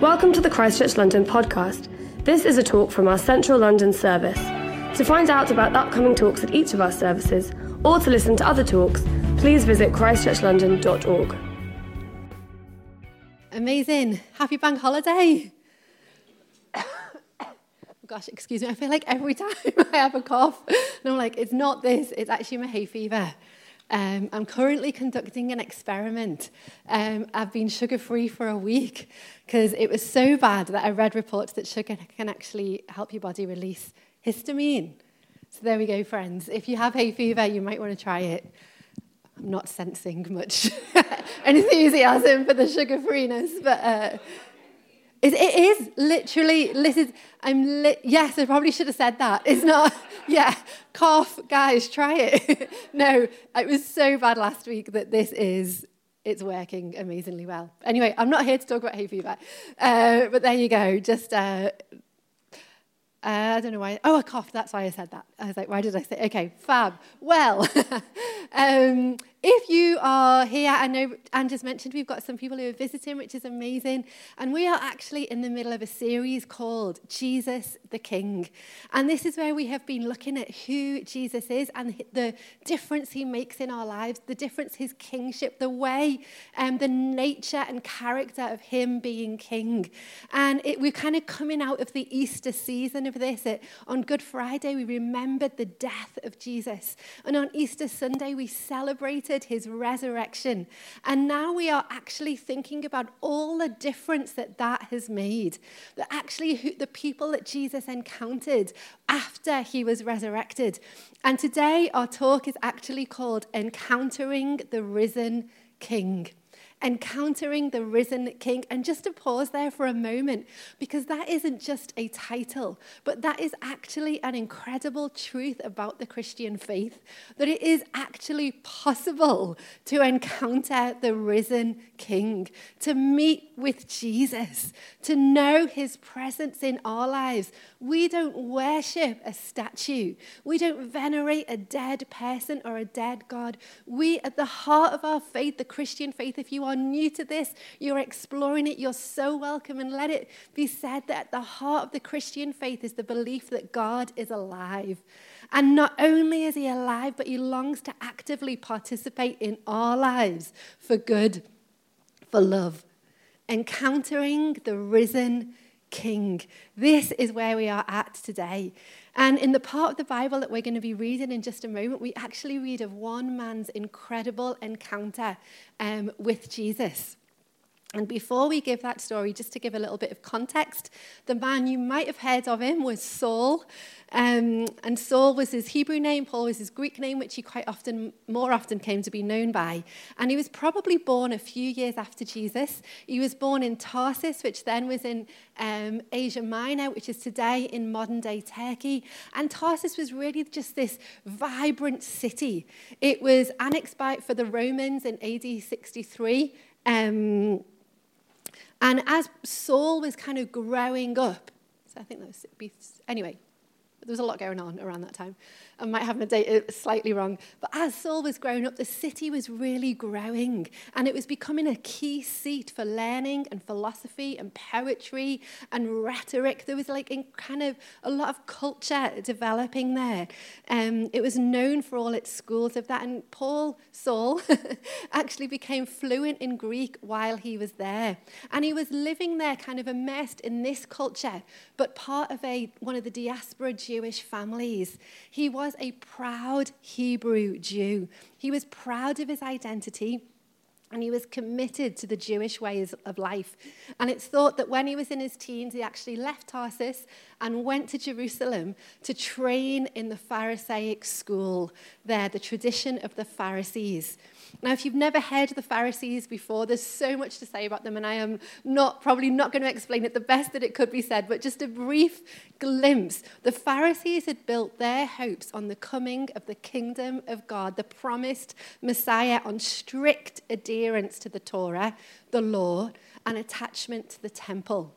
Welcome to the Christchurch London podcast. This is a talk from our Central London service. To find out about upcoming talks at each of our services, or to listen to other talks, please visit christchurchlondon.org. Amazing. Happy bank holiday. Gosh, excuse me. I feel like every time I have a cough, and I'm like, it's not this, it's actually my hay fever. Um, I'm currently conducting an experiment. Um, I've been sugar free for a week because it was so bad that I read reports that sugar can actually help your body release histamine. So there we go, friends. If you have hay fever, you might want to try it. I'm not sensing much enthusiasm for the sugar freeness, but uh, it, it is literally. This is, I'm li- yes, I probably should have said that. It's not. Yeah, cough, guys, try it. no, it was so bad last week that this is. It's working amazingly well. Anyway, I'm not here to talk about hay fever, uh, but there you go. Just uh, uh, I don't know why. Oh, I coughed. That's why I said that. I was like, why did I say? Okay, fab. Well, um, if you are here, I know Andrew's mentioned we've got some people who are visiting, which is amazing. And we are actually in the middle of a series called Jesus the King. And this is where we have been looking at who Jesus is and the difference he makes in our lives, the difference his kingship, the way, um, the nature and character of him being king. And it, we're kind of coming out of the Easter season of this. It, on Good Friday, we remembered the death of Jesus. And on Easter Sunday, we celebrated his resurrection. And now we are actually thinking about all the difference that that has made. That actually, who, the people that Jesus encountered after he was resurrected. And today, our talk is actually called Encountering the Risen King encountering the risen king. And just to pause there for a moment, because that isn't just a title, but that is actually an incredible truth about the Christian faith that it is actually possible to encounter the risen king, to meet with Jesus, to know his presence in our lives. We don't worship a statue, we don't venerate a dead person or a dead God. We, at the heart of our faith, the Christian faith, if you are are new to this, you're exploring it, you're so welcome. And let it be said that at the heart of the Christian faith is the belief that God is alive. And not only is he alive, but he longs to actively participate in our lives for good, for love. Encountering the risen King. This is where we are at today. And in the part of the Bible that we're going to be reading in just a moment, we actually read of one man's incredible encounter um, with Jesus. And before we give that story, just to give a little bit of context, the man you might have heard of him was Saul. Um, and Saul was his Hebrew name, Paul was his Greek name, which he quite often, more often came to be known by. And he was probably born a few years after Jesus. He was born in Tarsus, which then was in um, Asia Minor, which is today in modern day Turkey. And Tarsus was really just this vibrant city. It was annexed by, for the Romans in AD 63. Um, and as Saul was kind of growing up, so I think that was, anyway, there was a lot going on around that time. I might have my date uh, slightly wrong. But as Saul was growing up, the city was really growing. And it was becoming a key seat for learning and philosophy and poetry and rhetoric. There was like in kind of a lot of culture developing there. Um, it was known for all its schools of that. And Paul, Saul, actually became fluent in Greek while he was there. And he was living there kind of immersed in this culture, but part of a, one of the diaspora Jewish families. He was a proud Hebrew Jew. He was proud of his identity. And he was committed to the Jewish ways of life. And it's thought that when he was in his teens, he actually left Tarsus and went to Jerusalem to train in the Pharisaic school there, the tradition of the Pharisees. Now, if you've never heard the Pharisees before, there's so much to say about them, and I am not probably not going to explain it the best that it could be said, but just a brief glimpse. The Pharisees had built their hopes on the coming of the kingdom of God, the promised Messiah, on strict adherence to the Torah, the law, and attachment to the temple.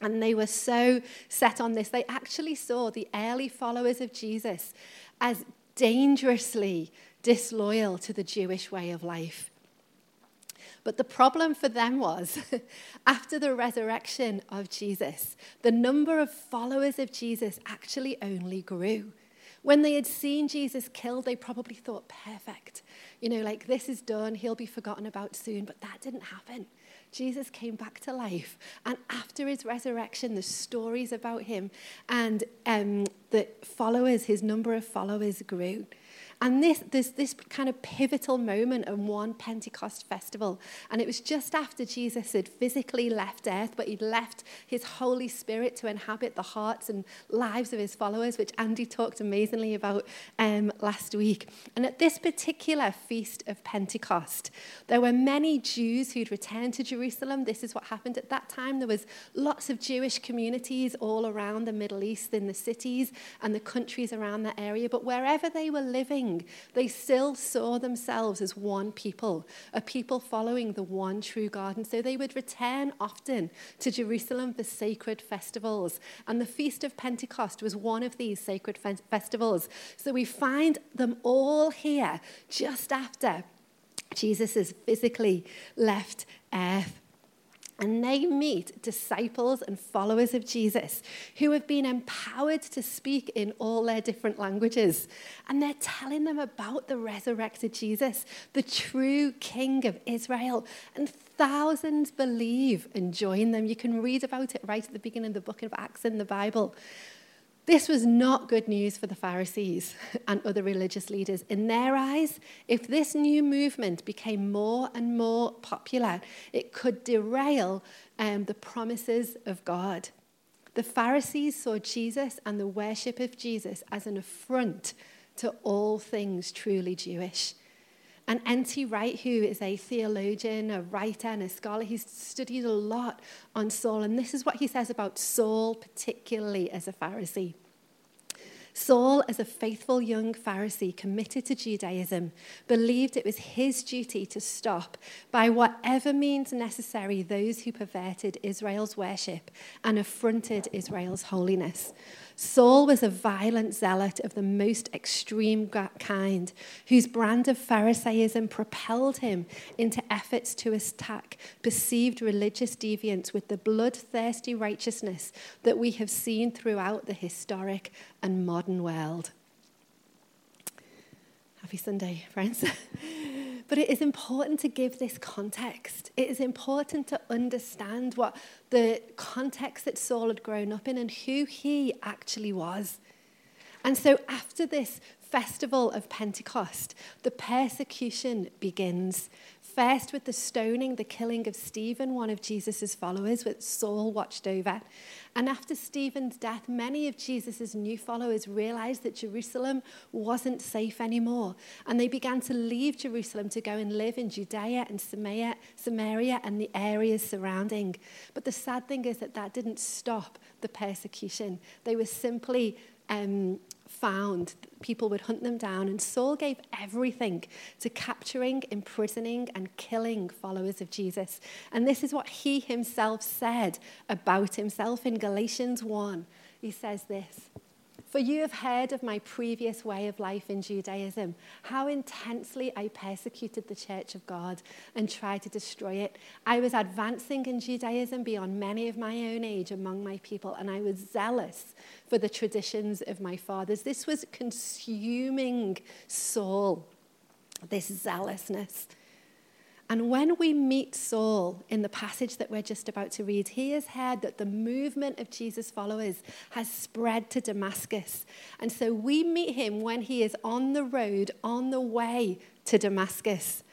And they were so set on this, they actually saw the early followers of Jesus as dangerously disloyal to the Jewish way of life. But the problem for them was after the resurrection of Jesus, the number of followers of Jesus actually only grew. When they had seen Jesus killed, they probably thought, perfect. You know, like this is done, he'll be forgotten about soon. But that didn't happen. Jesus came back to life. And after his resurrection, the stories about him and um, the followers, his number of followers grew. And this, there's this kind of pivotal moment in one Pentecost festival. And it was just after Jesus had physically left earth, but he'd left his Holy Spirit to inhabit the hearts and lives of his followers, which Andy talked amazingly about um, last week. And at this particular feast of Pentecost, there were many Jews who'd returned to Jerusalem. This is what happened at that time. There was lots of Jewish communities all around the Middle East in the cities and the countries around that area. But wherever they were living, they still saw themselves as one people, a people following the one true God. And so they would return often to Jerusalem for sacred festivals. And the Feast of Pentecost was one of these sacred festivals. So we find them all here just after Jesus has physically left earth. And they meet disciples and followers of Jesus who have been empowered to speak in all their different languages. And they're telling them about the resurrected Jesus, the true King of Israel. And thousands believe and join them. You can read about it right at the beginning of the book of Acts in the Bible. This was not good news for the Pharisees and other religious leaders. In their eyes, if this new movement became more and more popular, it could derail um, the promises of God. The Pharisees saw Jesus and the worship of Jesus as an affront to all things truly Jewish. And N.T. Wright, who is a theologian, a writer, and a scholar, he's studied a lot on Saul. And this is what he says about Saul, particularly as a Pharisee. Saul, as a faithful young Pharisee committed to Judaism, believed it was his duty to stop, by whatever means necessary, those who perverted Israel's worship and affronted Israel's holiness. Saul was a violent zealot of the most extreme kind, whose brand of Pharisaism propelled him into efforts to attack perceived religious deviance with the bloodthirsty righteousness that we have seen throughout the historic and modern world. Sunday, friends. But it is important to give this context. It is important to understand what the context that Saul had grown up in and who he actually was. And so after this festival of Pentecost, the persecution begins. First, with the stoning, the killing of Stephen, one of Jesus' followers, which Saul watched over. And after Stephen's death, many of Jesus' new followers realized that Jerusalem wasn't safe anymore. And they began to leave Jerusalem to go and live in Judea and Samaria, Samaria and the areas surrounding. But the sad thing is that that didn't stop the persecution. They were simply um, found, people would hunt them down. And Saul gave everything to capturing, imprisoning, and killing followers of Jesus. And this is what he himself said about himself in Galatians 1. He says this. For you have heard of my previous way of life in Judaism, how intensely I persecuted the church of God and tried to destroy it. I was advancing in Judaism beyond many of my own age among my people, and I was zealous for the traditions of my fathers. This was consuming Saul, this zealousness. And when we meet Saul in the passage that we're just about to read, he has heard that the movement of Jesus' followers has spread to Damascus. And so we meet him when he is on the road, on the way to Damascus.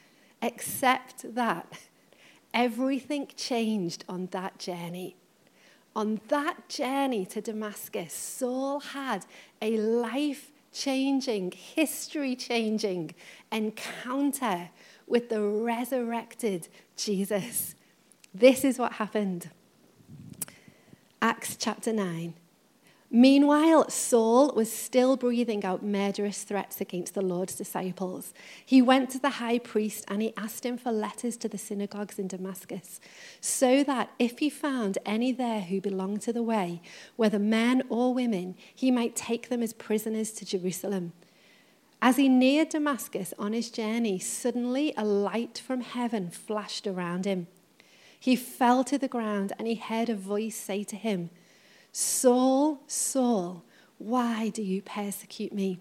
Except that everything changed on that journey. On that journey to Damascus, Saul had a life changing, history changing encounter with the resurrected Jesus. This is what happened. Acts chapter 9. Meanwhile, Saul was still breathing out murderous threats against the Lord's disciples. He went to the high priest and he asked him for letters to the synagogues in Damascus, so that if he found any there who belonged to the way, whether men or women, he might take them as prisoners to Jerusalem. As he neared Damascus on his journey, suddenly a light from heaven flashed around him. He fell to the ground and he heard a voice say to him, Saul, Saul, why do you persecute me?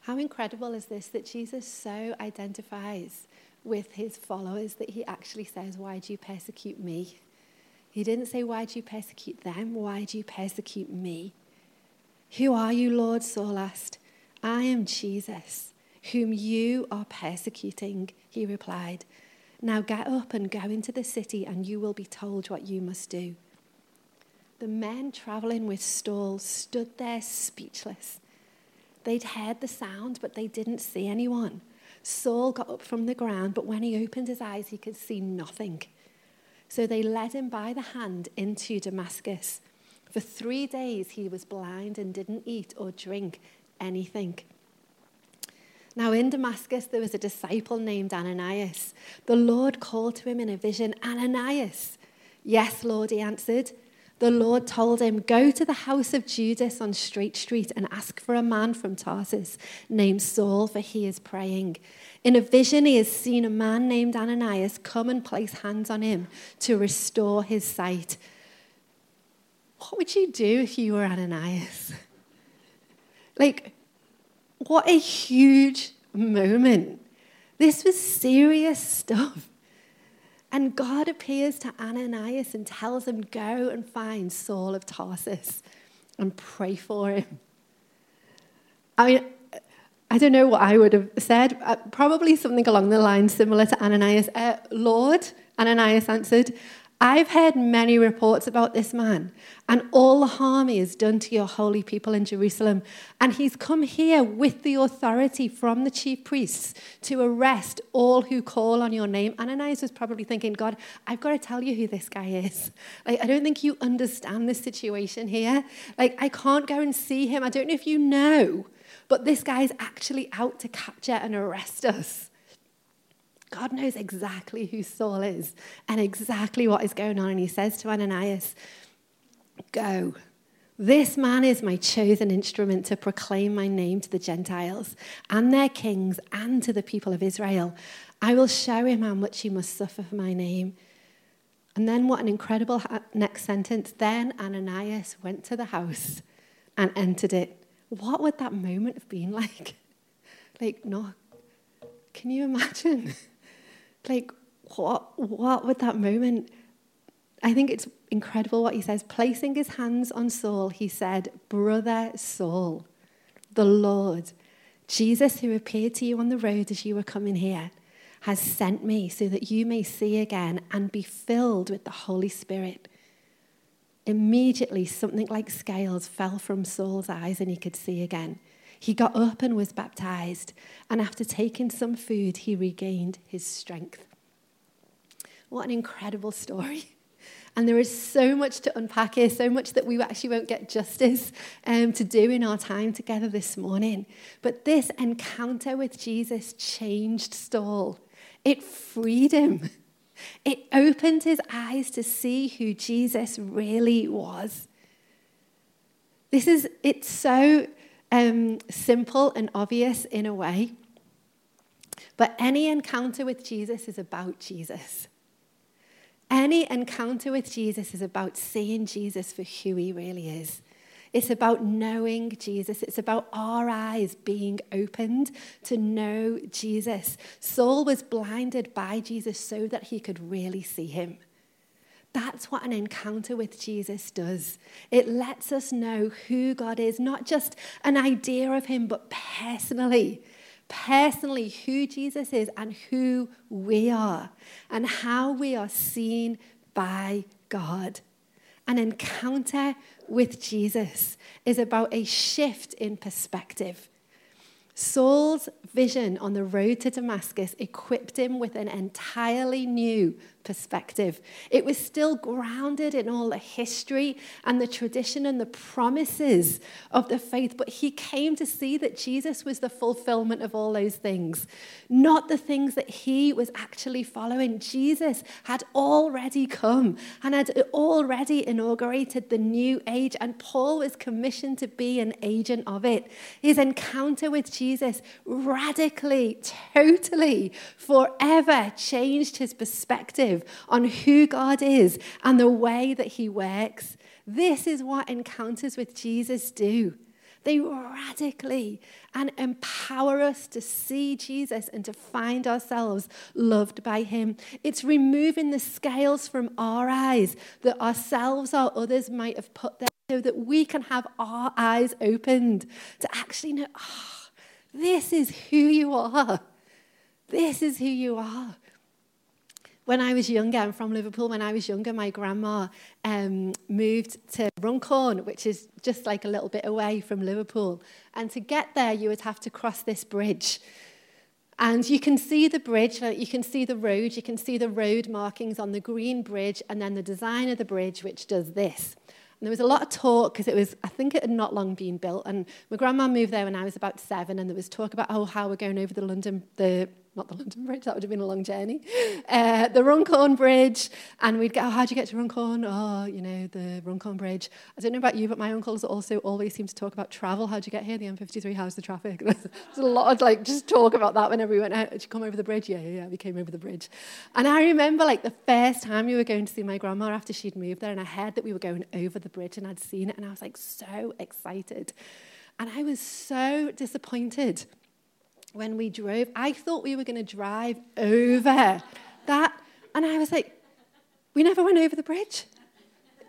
How incredible is this that Jesus so identifies with his followers that he actually says, Why do you persecute me? He didn't say, Why do you persecute them? Why do you persecute me? Who are you, Lord? Saul asked. I am Jesus, whom you are persecuting, he replied. Now get up and go into the city, and you will be told what you must do. The men traveling with Saul stood there speechless. They'd heard the sound, but they didn't see anyone. Saul got up from the ground, but when he opened his eyes, he could see nothing. So they led him by the hand into Damascus. For three days he was blind and didn't eat or drink anything. Now, in Damascus, there was a disciple named Ananias. The Lord called to him in a vision, Ananias. Yes, Lord, he answered the Lord told him, Go to the house of Judas on Straight Street and ask for a man from Tarsus named Saul, for he is praying. In a vision, he has seen a man named Ananias come and place hands on him to restore his sight. What would you do if you were Ananias? Like, what a huge moment. This was serious stuff. And God appears to Ananias and tells him, Go and find Saul of Tarsus and pray for him. I mean, I don't know what I would have said. Uh, probably something along the lines similar to Ananias. Uh, Lord, Ananias answered, I've heard many reports about this man and all the harm he has done to your holy people in Jerusalem. And he's come here with the authority from the chief priests to arrest all who call on your name. Ananias was probably thinking, God, I've got to tell you who this guy is. Like, I don't think you understand this situation here. Like, I can't go and see him. I don't know if you know, but this guy's actually out to capture and arrest us. God knows exactly who Saul is and exactly what is going on. And he says to Ananias, Go. This man is my chosen instrument to proclaim my name to the Gentiles and their kings and to the people of Israel. I will show him how much he must suffer for my name. And then, what an incredible next sentence. Then Ananias went to the house and entered it. What would that moment have been like? Like, no, can you imagine? like, what, what would that moment? I think it's incredible what he says. Placing his hands on Saul, he said, Brother Saul, the Lord, Jesus, who appeared to you on the road as you were coming here, has sent me so that you may see again and be filled with the Holy Spirit. Immediately, something like scales fell from Saul's eyes and he could see again. He got up and was baptized, and after taking some food, he regained his strength. What an incredible story. And there is so much to unpack here, so much that we actually won't get justice um, to do in our time together this morning. But this encounter with Jesus changed Saul, it freed him. It opened his eyes to see who Jesus really was. This is, it's so um, simple and obvious in a way. But any encounter with Jesus is about Jesus. Any encounter with Jesus is about seeing Jesus for who he really is. It's about knowing Jesus. It's about our eyes being opened to know Jesus. Saul was blinded by Jesus so that he could really see him. That's what an encounter with Jesus does. It lets us know who God is, not just an idea of him, but personally. Personally, who Jesus is and who we are, and how we are seen by God. An encounter with Jesus is about a shift in perspective. Saul's vision on the road to Damascus equipped him with an entirely new perspective. It was still grounded in all the history and the tradition and the promises of the faith, but he came to see that Jesus was the fulfillment of all those things, not the things that he was actually following. Jesus had already come and had already inaugurated the new age, and Paul was commissioned to be an agent of it. His encounter with Jesus radically, totally, forever changed his perspective perspective on who God is and the way that he works. This is what encounters with Jesus do. They radically and empower us to see Jesus and to find ourselves loved by him. It's removing the scales from our eyes that ourselves or others might have put there so that we can have our eyes opened to actually know, oh, this is who you are. This is who you are when I was younger, I'm from Liverpool, when I was younger, my grandma um, moved to Runcorn, which is just like a little bit away from Liverpool. And to get there, you would have to cross this bridge. And you can see the bridge, you can see the road, you can see the road markings on the green bridge, and then the design of the bridge, which does this. And there was a lot of talk because it was, I think it had not long been built. And my grandma moved there when I was about seven, and there was talk about, oh, how we're going over the London, the not the London Bridge, that would have been a long journey, uh, the Runcorn Bridge, and we'd go, oh, how'd you get to Runcorn? Oh, you know, the Runcorn Bridge. I don't know about you, but my uncles also always seem to talk about travel. How'd you get here? The M53, how's the traffic? There's a lot of, like, just talk about that whenever we went out. Did you come over the bridge? Yeah, yeah, yeah, we came over the bridge. And I remember, like, the first time we were going to see my grandma after she'd moved there, and I heard that we were going over the bridge, and I'd seen it, and I was, like, so excited. And I was so disappointed when we drove, I thought we were going to drive over that. And I was like, we never went over the bridge.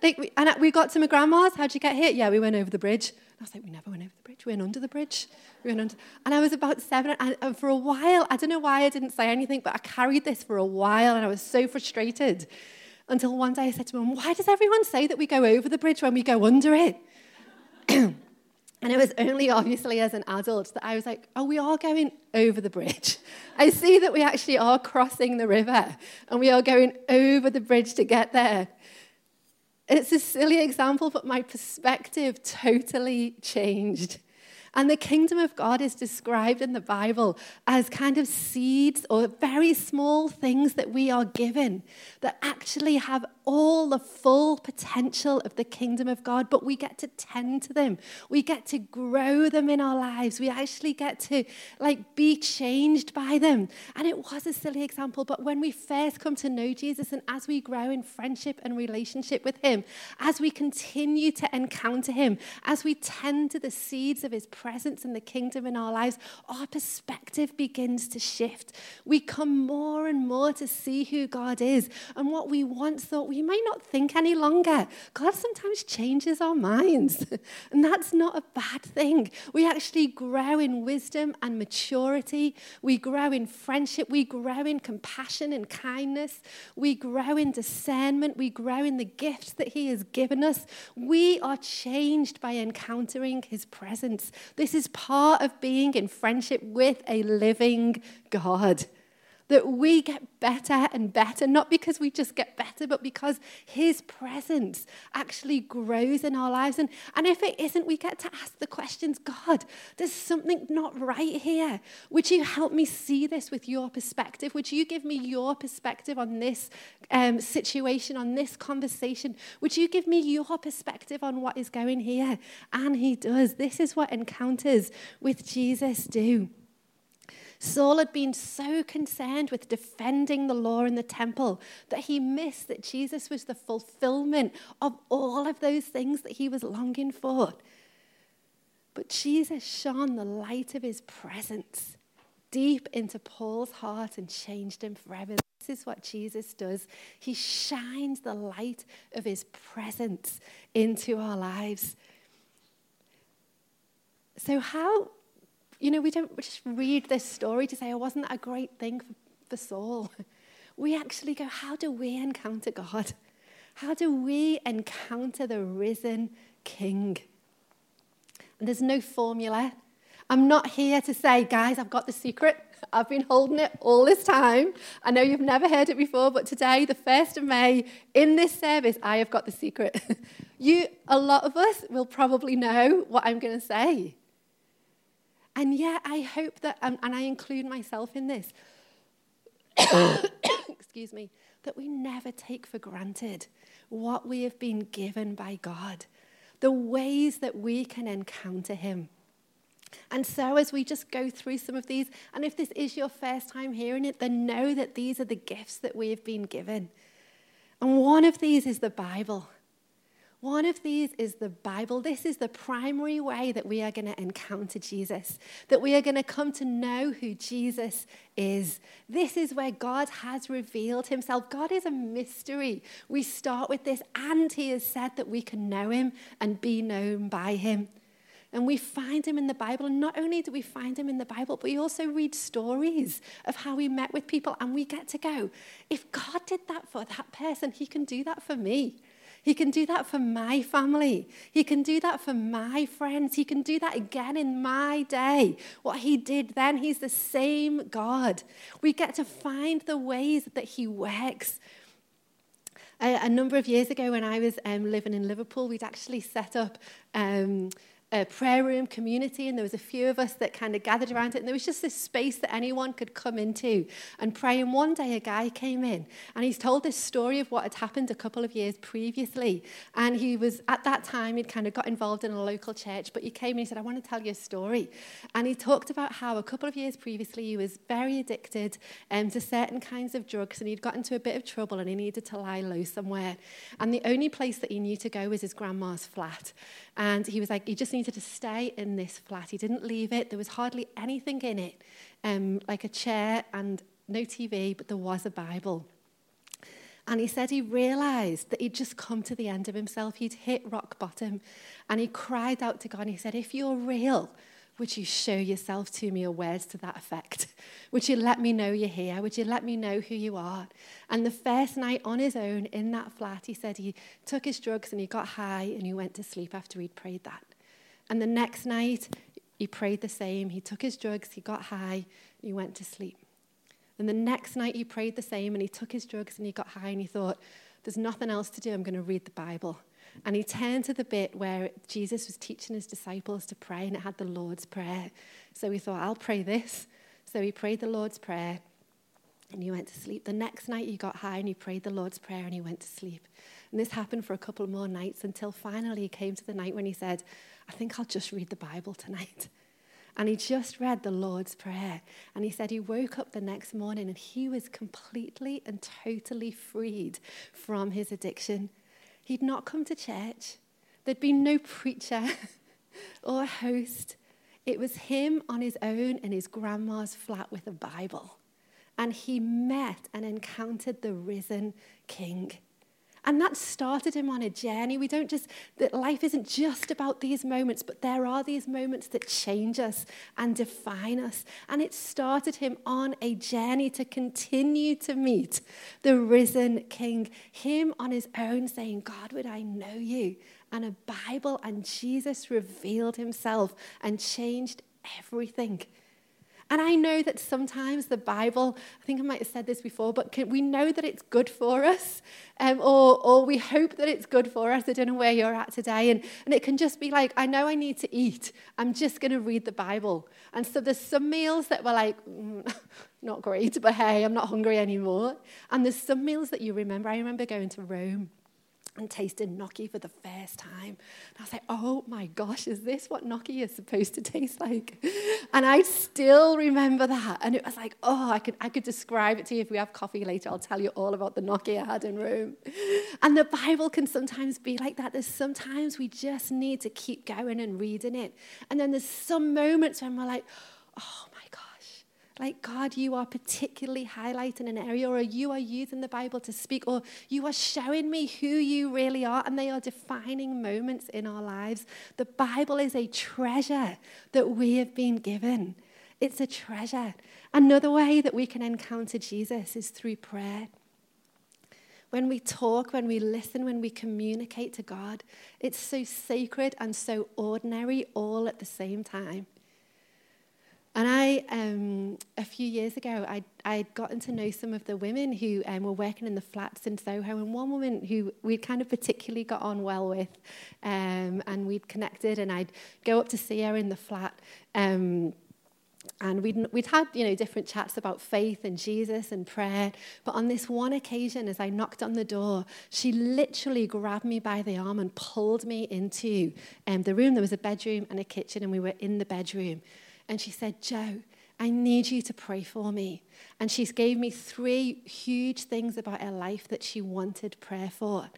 Like we, and we got to my grandma's. How'd you get here? Yeah, we went over the bridge. And I was like, we never went over the bridge. We went under the bridge. We went under. And I was about seven. And for a while, I don't know why I didn't say anything, but I carried this for a while. And I was so frustrated until one day I said to mum, why does everyone say that we go over the bridge when we go under it? And it was only obviously as an adult that I was like, oh, we are going over the bridge. I see that we actually are crossing the river and we are going over the bridge to get there. It's a silly example, but my perspective totally changed. And the kingdom of God is described in the Bible as kind of seeds or very small things that we are given that actually have all the full potential of the kingdom of God, but we get to tend to them. We get to grow them in our lives. We actually get to like be changed by them. And it was a silly example, but when we first come to know Jesus and as we grow in friendship and relationship with him, as we continue to encounter him, as we tend to the seeds of his presence in the kingdom in our lives, our perspective begins to shift. We come more and more to see who God is and what we once thought we might not think any longer. God sometimes changes our minds, and that's not a bad thing. We actually grow in wisdom and maturity. We grow in friendship. We grow in compassion and kindness. We grow in discernment. We grow in the gifts that He has given us. We are changed by encountering His presence. This is part of being in friendship with a living God that we get better and better, not because we just get better, but because His presence actually grows in our lives. And, and if it isn't, we get to ask the questions God, there's something not right here. Would you help me see this with your perspective? Would you give me your perspective on this um, situation, on this conversation? Would you give me your perspective on what is going here? And He does. This is what encounters with Jesus do. Saul had been so concerned with defending the law in the temple that he missed that Jesus was the fulfillment of all of those things that he was longing for. But Jesus shone the light of his presence deep into Paul's heart and changed him forever. This is what Jesus does. He shines the light of his presence into our lives. So, how you know, we don't just read this story to say, oh, wasn't that a great thing for, for Saul? We actually go, how do we encounter God? How do we encounter the risen King? And there's no formula. I'm not here to say, guys, I've got the secret. I've been holding it all this time. I know you've never heard it before, but today, the 1st of May, in this service, I have got the secret. you, a lot of us, will probably know what I'm going to say. And yet, I hope that, um, and I include myself in this, excuse me, that we never take for granted what we have been given by God, the ways that we can encounter Him. And so, as we just go through some of these, and if this is your first time hearing it, then know that these are the gifts that we have been given. And one of these is the Bible. One of these is the Bible. This is the primary way that we are going to encounter Jesus, that we are going to come to know who Jesus is. This is where God has revealed himself. God is a mystery. We start with this, and he has said that we can know him and be known by him. And we find him in the Bible. And not only do we find him in the Bible, but we also read stories of how he met with people. And we get to go, if God did that for that person, he can do that for me. He can do that for my family. He can do that for my friends. He can do that again in my day. What he did then, he's the same God. We get to find the ways that he works. A, a number of years ago, when I was um, living in Liverpool, we'd actually set up. Um, a prayer room community, and there was a few of us that kind of gathered around it, and there was just this space that anyone could come into and pray. And one day, a guy came in, and he's told this story of what had happened a couple of years previously. And he was at that time he'd kind of got involved in a local church, but he came and he said, "I want to tell you a story." And he talked about how a couple of years previously he was very addicted um, to certain kinds of drugs, and he'd got into a bit of trouble, and he needed to lie low somewhere. And the only place that he knew to go was his grandma's flat. And he was like, he just needed to stay in this flat. He didn't leave it. There was hardly anything in it, um, like a chair and no TV, but there was a Bible. And he said he realized that he'd just come to the end of himself. He'd hit rock bottom. And he cried out to God and he said, If you're real, would you show yourself to me or words to that effect? Would you let me know you're here? Would you let me know who you are? And the first night on his own in that flat, he said he took his drugs and he got high and he went to sleep after he'd prayed that. And the next night, he prayed the same. He took his drugs, he got high, he went to sleep. And the next night, he prayed the same and he took his drugs and he got high and he thought, there's nothing else to do. I'm going to read the Bible. And he turned to the bit where Jesus was teaching his disciples to pray, and it had the Lord's Prayer. So he thought, I'll pray this. So he prayed the Lord's Prayer, and he went to sleep. The next night he got high, and he prayed the Lord's Prayer, and he went to sleep. And this happened for a couple more nights until finally he came to the night when he said, I think I'll just read the Bible tonight. And he just read the Lord's Prayer. And he said he woke up the next morning and he was completely and totally freed from his addiction. He'd not come to church. There'd been no preacher or host. It was him on his own in his grandma's flat with a Bible. And he met and encountered the risen king. And that started him on a journey. We don't just, that life isn't just about these moments, but there are these moments that change us and define us. And it started him on a journey to continue to meet the risen King. Him on his own saying, God, would I know you? And a Bible and Jesus revealed himself and changed everything. And I know that sometimes the Bible, I think I might have said this before, but can, we know that it's good for us, um, or, or we hope that it's good for us. I don't know where you're at today. And, and it can just be like, I know I need to eat. I'm just going to read the Bible. And so there's some meals that were like, mm, not great, but hey, I'm not hungry anymore. And there's some meals that you remember. I remember going to Rome and tasted gnocchi for the first time. And I was like, oh my gosh, is this what gnocchi is supposed to taste like? And I still remember that. And it was like, oh, I could, I could describe it to you if we have coffee later. I'll tell you all about the gnocchi I had in Rome. And the Bible can sometimes be like that. There's sometimes we just need to keep going and reading it. And then there's some moments when we're like, oh like, God, you are particularly highlighting an area, or you are using the Bible to speak, or you are showing me who you really are, and they are defining moments in our lives. The Bible is a treasure that we have been given. It's a treasure. Another way that we can encounter Jesus is through prayer. When we talk, when we listen, when we communicate to God, it's so sacred and so ordinary all at the same time. And I, um, a few years ago, I, I'd gotten to know some of the women who um, were working in the flats in Soho, and one woman who we'd kind of particularly got on well with, um, and we'd connected, and I'd go up to see her in the flat. Um, and we'd, we'd had, you know, different chats about faith and Jesus and prayer. But on this one occasion, as I knocked on the door, she literally grabbed me by the arm and pulled me into um, the room. There was a bedroom and a kitchen, and we were in the bedroom. And she said, Joe, I need you to pray for me. And she gave me three huge things about her life that she wanted prayer for.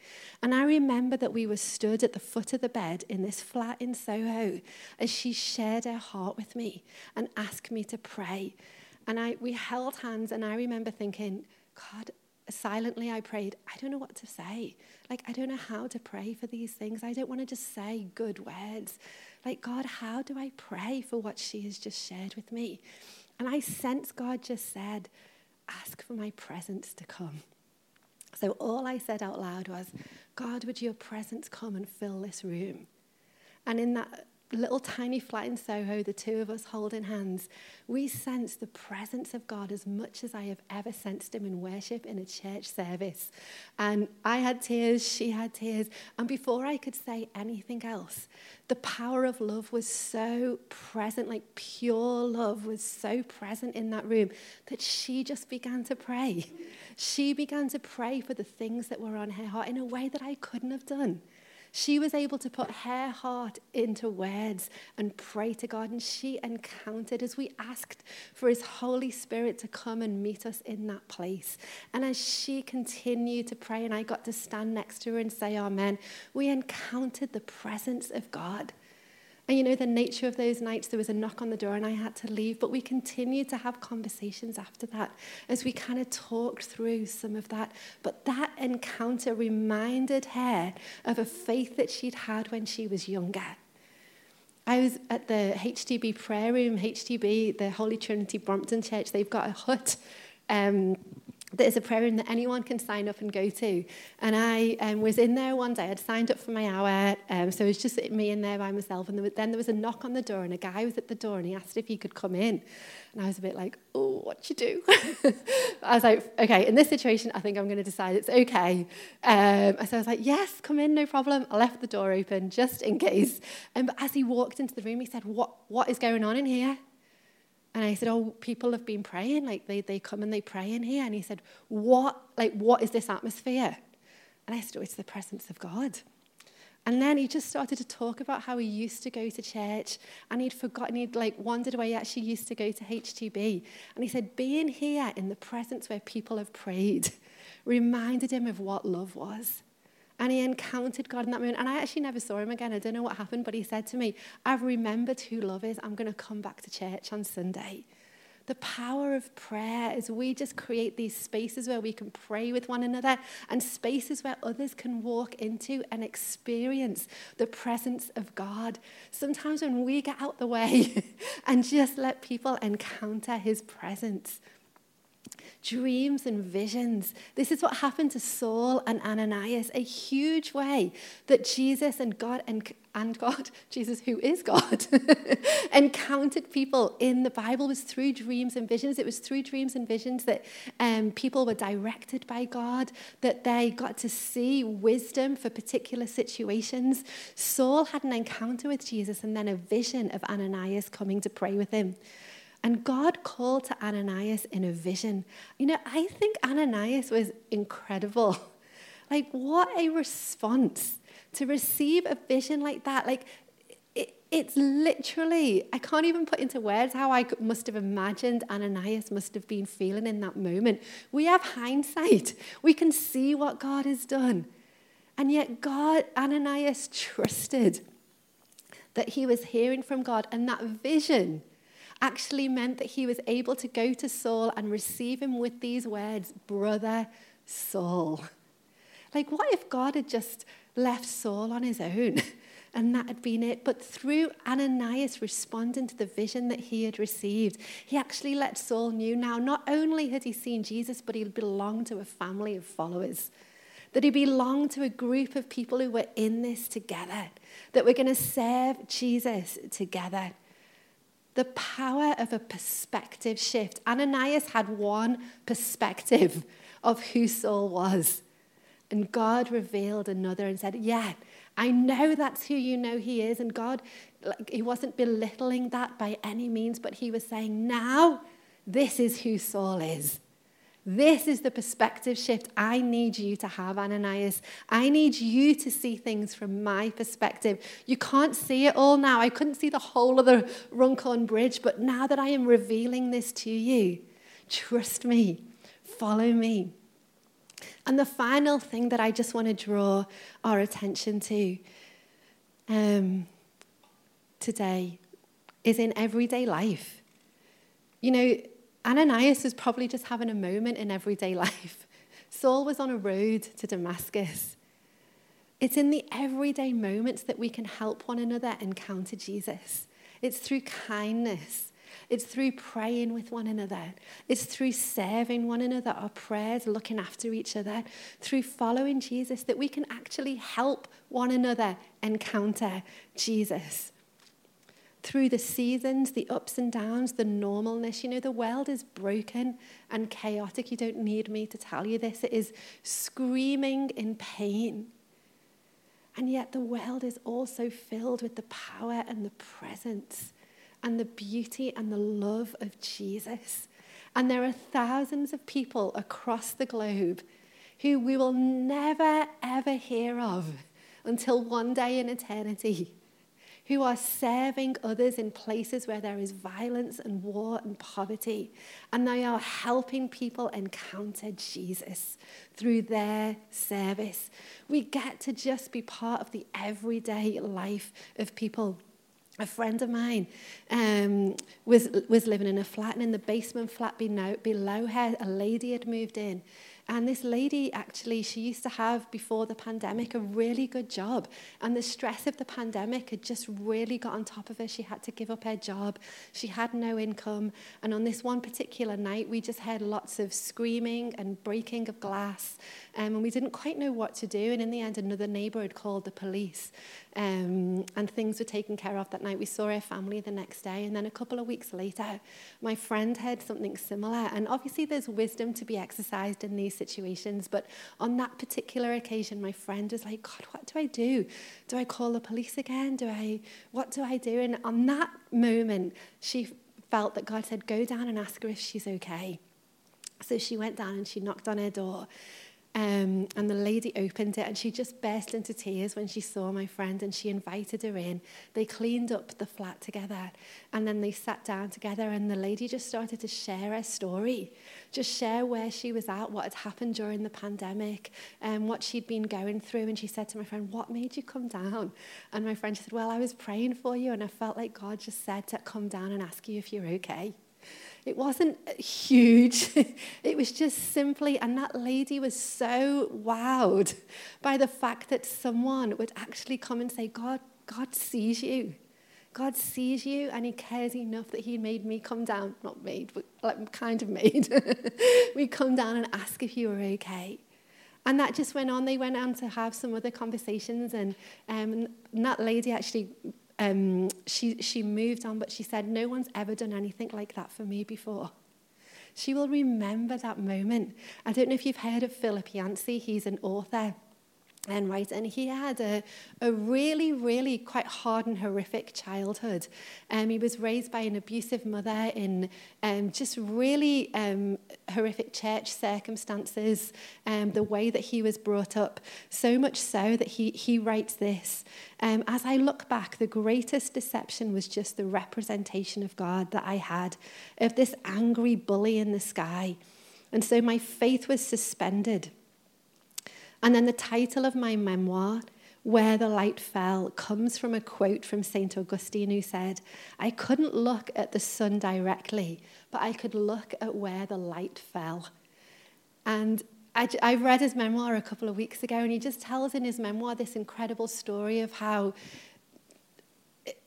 And I remember that we were stood at the foot of the bed in this flat in Soho as she shared her heart with me and asked me to pray. And I, we held hands, and I remember thinking, God, silently I prayed, I don't know what to say. Like, I don't know how to pray for these things. I don't want to just say good words. Like, God, how do I pray for what she has just shared with me? And I sense God just said, ask for my presence to come. So all I said out loud was, God, would your presence come and fill this room? And in that little tiny flat in Soho, the two of us holding hands, we sense the presence of God as much as I have ever sensed Him in worship in a church service. And I had tears, she had tears. And before I could say anything else, the power of love was so present, like pure love was so present in that room that she just began to pray. She began to pray for the things that were on her heart in a way that I couldn't have done. She was able to put her heart into words and pray to God. And she encountered as we asked for His Holy Spirit to come and meet us in that place. And as she continued to pray, and I got to stand next to her and say, Amen, we encountered the presence of God. And you know, the nature of those nights, there was a knock on the door and I had to leave, but we continued to have conversations after that as we kind of talked through some of that. But that encounter reminded her of a faith that she'd had when she was younger. I was at the HTB prayer room, HTB, the Holy Trinity Brompton Church. They've got a hut um, there's a prayer room that anyone can sign up and go to. And I um, was in there one day. I'd signed up for my hour, um, so it was just me in there by myself. And there was, then there was a knock on the door, and a guy was at the door, and he asked if he could come in. And I was a bit like, oh, what you do? I was like, okay, in this situation, I think I'm going to decide it's okay. Um, so I was like, yes, come in, no problem. I left the door open just in case. And um, as he walked into the room, he said, what, what is going on in here? And I said, Oh, people have been praying. Like they, they come and they pray in here. And he said, What like what is this atmosphere? And I said, Oh, it's the presence of God. And then he just started to talk about how he used to go to church and he'd forgotten, he'd like wandered away. he actually used to go to HTB. And he said, being here in the presence where people have prayed reminded him of what love was. And he encountered God in that moment. And I actually never saw him again. I don't know what happened, but he said to me, I've remembered who love is. I'm going to come back to church on Sunday. The power of prayer is we just create these spaces where we can pray with one another and spaces where others can walk into and experience the presence of God. Sometimes when we get out the way and just let people encounter his presence, dreams and visions. This is what happened to Saul and Ananias, a huge way that Jesus and God and, and God, Jesus who is God, encountered people in the Bible was through dreams and visions. It was through dreams and visions that um, people were directed by God, that they got to see wisdom for particular situations. Saul had an encounter with Jesus and then a vision of Ananias coming to pray with him. And God called to Ananias in a vision. You know, I think Ananias was incredible. Like, what a response to receive a vision like that. Like, it, it's literally, I can't even put into words how I must have imagined Ananias must have been feeling in that moment. We have hindsight, we can see what God has done. And yet, God, Ananias trusted that he was hearing from God, and that vision actually meant that he was able to go to Saul and receive him with these words, Brother Saul. Like, what if God had just left Saul on his own? and that had been it. But through Ananias responding to the vision that he had received, he actually let Saul know now not only had he seen Jesus, but he belonged to a family of followers. That he belonged to a group of people who were in this together, that were going to serve Jesus together. The power of a perspective shift. Ananias had one perspective of who Saul was. And God revealed another and said, Yeah, I know that's who you know he is. And God, like, he wasn't belittling that by any means, but he was saying, Now, this is who Saul is. This is the perspective shift I need you to have, Ananias. I need you to see things from my perspective. You can't see it all now. I couldn't see the whole of the Runcorn Bridge, but now that I am revealing this to you, trust me, follow me. And the final thing that I just want to draw our attention to um, today is in everyday life. You know, Ananias was probably just having a moment in everyday life. Saul was on a road to Damascus. It's in the everyday moments that we can help one another encounter Jesus. It's through kindness. It's through praying with one another. It's through serving one another, our prayers, looking after each other, through following Jesus that we can actually help one another encounter Jesus through the seasons, the ups and downs, the normalness. You know, the world is broken and chaotic. You don't need me to tell you this. It is screaming in pain. And yet, the world is also filled with the power and the presence and the beauty and the love of Jesus. And there are thousands of people across the globe who we will never, ever hear of until one day in eternity who are serving others in places where there is violence and war and poverty. And they are helping people encounter Jesus through their service. We get to just be part of the everyday life of people. A friend of mine um, was, was living in a flat, and in the basement flat below, below her, a lady had moved in. And this lady, actually, she used to have, before the pandemic, a really good job. And the stress of the pandemic had just really got on top of her. She had to give up her job. She had no income. And on this one particular night, we just heard lots of screaming and breaking of glass. Um, and we didn't quite know what to do. And in the end, another neighbour had called the police. Um, and things were taken care of that night. We saw her family the next day. And then a couple of weeks later, my friend heard something similar. And obviously, there's wisdom to be exercised in situations. But on that particular occasion, my friend was like, God, what do I do? Do I call the police again? Do I, what do I do? And on that moment, she felt that God said, Go down and ask her if she's okay. So she went down and she knocked on her door. Um, and the lady opened it and she just burst into tears when she saw my friend and she invited her in. They cleaned up the flat together and then they sat down together and the lady just started to share her story, just share where she was at, what had happened during the pandemic, and um, what she'd been going through. And she said to my friend, What made you come down? And my friend said, Well, I was praying for you and I felt like God just said to come down and ask you if you're okay. It wasn't huge. it was just simply, and that lady was so wowed by the fact that someone would actually come and say, God, God sees you. God sees you and he cares enough that he made me come down, not made, but like kind of made. we come down and ask if you were okay. And that just went on. They went on to have some other conversations, and, um, and that lady actually um, she, she moved on, but she said, No one's ever done anything like that for me before. She will remember that moment. I don't know if you've heard of Philip Yancey, he's an author. And right and he had a, a really really quite hard and horrific childhood. Um, he was raised by an abusive mother in um, just really um, horrific church circumstances um, the way that he was brought up. So much so that he, he writes this um, as i look back the greatest deception was just the representation of god that i had of this angry bully in the sky. And so my faith was suspended and then the title of my memoir, Where the Light Fell, comes from a quote from St. Augustine who said, I couldn't look at the sun directly, but I could look at where the light fell. And I, I read his memoir a couple of weeks ago, and he just tells in his memoir this incredible story of how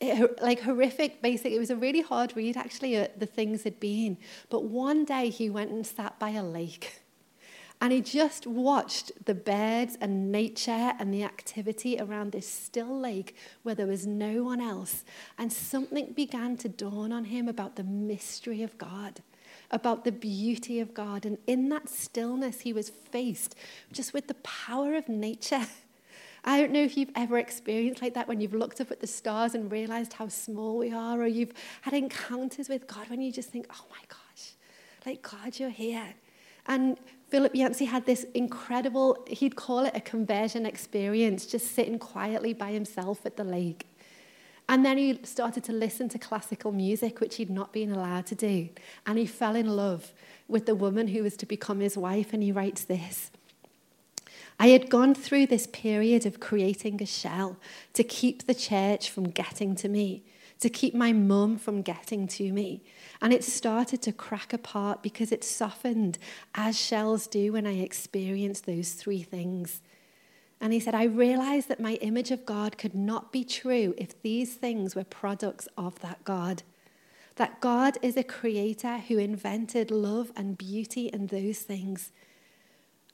it, like horrific basic it was a really hard read actually uh, the things had been but one day he went and sat by a lake And he just watched the birds and nature and the activity around this still lake where there was no one else. And something began to dawn on him about the mystery of God, about the beauty of God. And in that stillness, he was faced just with the power of nature. I don't know if you've ever experienced like that when you've looked up at the stars and realized how small we are, or you've had encounters with God when you just think, oh my gosh, like God, you're here. And Philip Yancey had this incredible, he'd call it a conversion experience, just sitting quietly by himself at the lake. And then he started to listen to classical music, which he'd not been allowed to do. And he fell in love with the woman who was to become his wife. And he writes this I had gone through this period of creating a shell to keep the church from getting to me, to keep my mum from getting to me. And it started to crack apart because it softened, as shells do when I experience those three things. And he said, I realized that my image of God could not be true if these things were products of that God. That God is a creator who invented love and beauty and those things.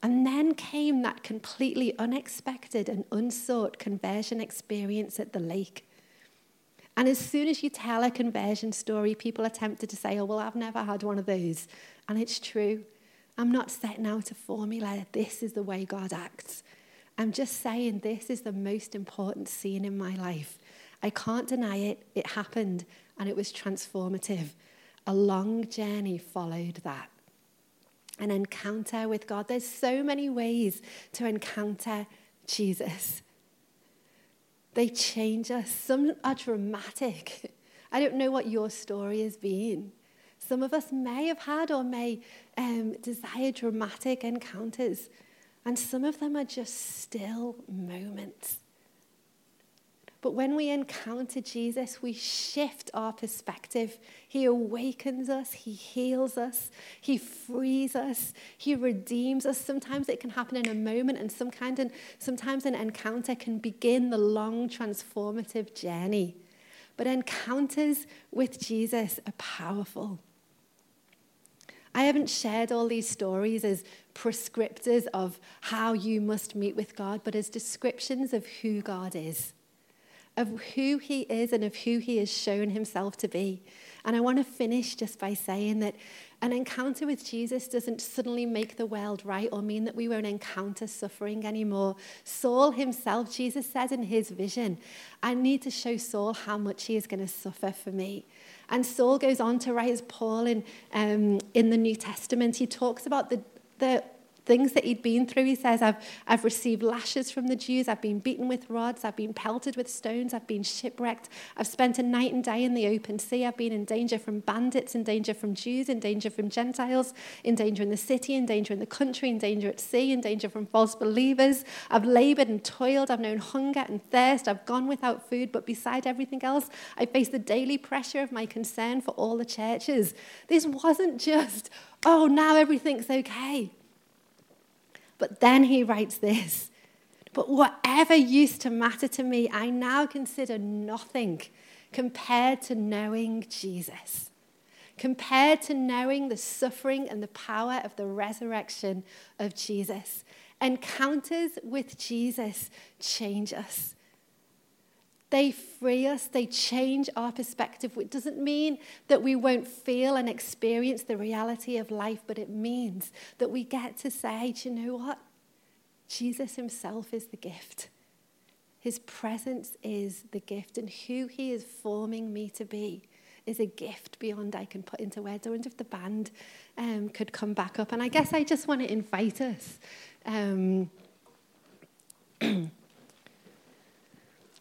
And then came that completely unexpected and unsought conversion experience at the lake. And as soon as you tell a conversion story, people are tempted to say, oh, well, I've never had one of those. And it's true. I'm not setting out a formula. This is the way God acts. I'm just saying this is the most important scene in my life. I can't deny it. It happened and it was transformative. A long journey followed that. An encounter with God. There's so many ways to encounter Jesus. They change us. Some are dramatic. I don't know what your story has been. Some of us may have had or may um, desire dramatic encounters, and some of them are just still moments. But when we encounter Jesus, we shift our perspective. He awakens us, He heals us, He frees us, He redeems us. Sometimes it can happen in a moment, and some kind of, sometimes an encounter can begin the long transformative journey. But encounters with Jesus are powerful. I haven't shared all these stories as prescriptors of how you must meet with God, but as descriptions of who God is of who he is and of who he has shown himself to be. And I want to finish just by saying that an encounter with Jesus doesn't suddenly make the world right or mean that we won't encounter suffering anymore. Saul himself, Jesus said in his vision, I need to show Saul how much he is going to suffer for me. And Saul goes on to write as Paul in, um, in the New Testament. He talks about the, the things that he'd been through. He says, I've, I've received lashes from the Jews, I've been beaten with rods, I've been pelted with stones, I've been shipwrecked, I've spent a night and day in the open sea, I've been in danger from bandits, in danger from Jews, in danger from Gentiles, in danger in the city, in danger in the country, in danger at sea, in danger from false believers. I've labored and toiled, I've known hunger and thirst, I've gone without food, but beside everything else, I face the daily pressure of my concern for all the churches. This wasn't just, oh, now everything's okay. But then he writes this But whatever used to matter to me, I now consider nothing compared to knowing Jesus, compared to knowing the suffering and the power of the resurrection of Jesus. Encounters with Jesus change us. They free us, they change our perspective. It doesn't mean that we won't feel and experience the reality of life, but it means that we get to say, do you know what? Jesus himself is the gift. His presence is the gift, and who he is forming me to be is a gift beyond I can put into words. I wonder if the band um, could come back up. And I guess I just want to invite us. Um,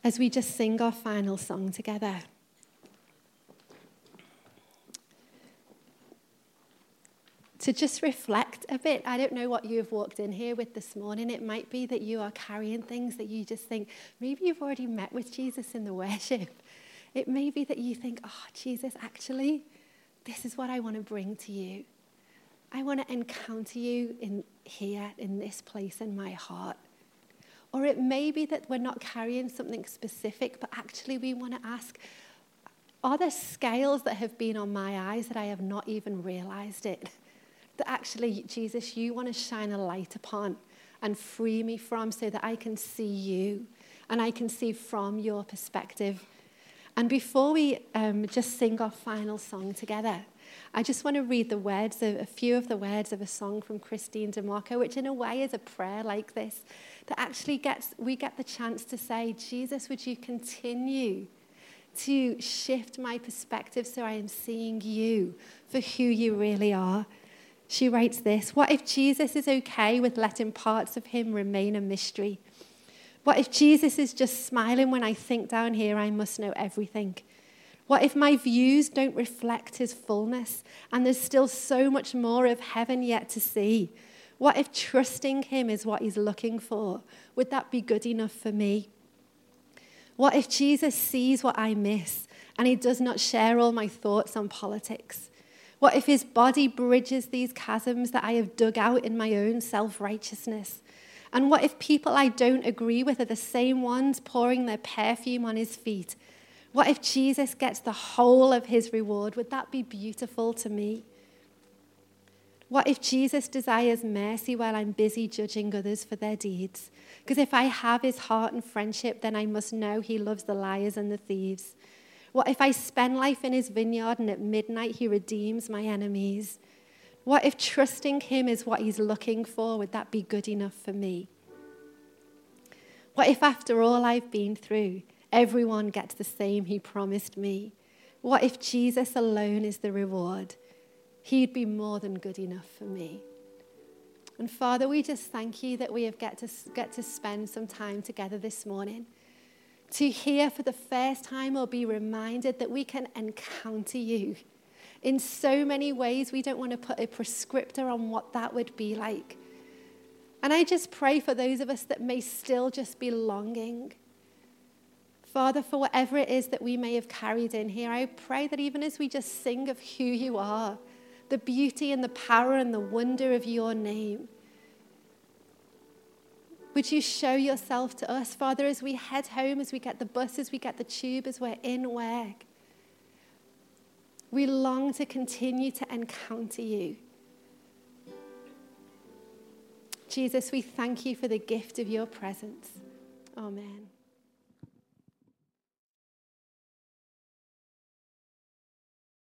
as we just sing our final song together. To just reflect a bit. I don't know what you've walked in here with this morning. It might be that you are carrying things that you just think, maybe you've already met with Jesus in the worship. It may be that you think, oh, Jesus, actually, this is what I want to bring to you. I want to encounter you in here, in this place in my heart. Or it may be that we're not carrying something specific, but actually we want to ask are there scales that have been on my eyes that I have not even realized it? that actually, Jesus, you want to shine a light upon and free me from so that I can see you and I can see from your perspective. And before we um, just sing our final song together, I just want to read the words, of, a few of the words of a song from Christine DeMarco, which in a way is a prayer like this, that actually gets, we get the chance to say, Jesus, would you continue to shift my perspective so I am seeing you for who you really are? She writes this What if Jesus is okay with letting parts of him remain a mystery? What if Jesus is just smiling when I think down here I must know everything? What if my views don't reflect his fullness and there's still so much more of heaven yet to see? What if trusting him is what he's looking for? Would that be good enough for me? What if Jesus sees what I miss and he does not share all my thoughts on politics? What if his body bridges these chasms that I have dug out in my own self righteousness? And what if people I don't agree with are the same ones pouring their perfume on his feet? What if Jesus gets the whole of his reward? Would that be beautiful to me? What if Jesus desires mercy while I'm busy judging others for their deeds? Because if I have his heart and friendship, then I must know he loves the liars and the thieves. What if I spend life in his vineyard and at midnight he redeems my enemies? What if trusting Him is what He's looking for? Would that be good enough for me? What if, after all I've been through, everyone gets the same He promised me? What if Jesus alone is the reward? He'd be more than good enough for me. And Father, we just thank you that we have get to, get to spend some time together this morning to hear for the first time or be reminded that we can encounter you in so many ways, we don't want to put a prescriptor on what that would be like. And I just pray for those of us that may still just be longing. Father, for whatever it is that we may have carried in here, I pray that even as we just sing of who you are, the beauty and the power and the wonder of your name, would you show yourself to us, Father, as we head home, as we get the bus, as we get the tube, as we're in work? We long to continue to encounter you. Jesus, we thank you for the gift of your presence. Amen.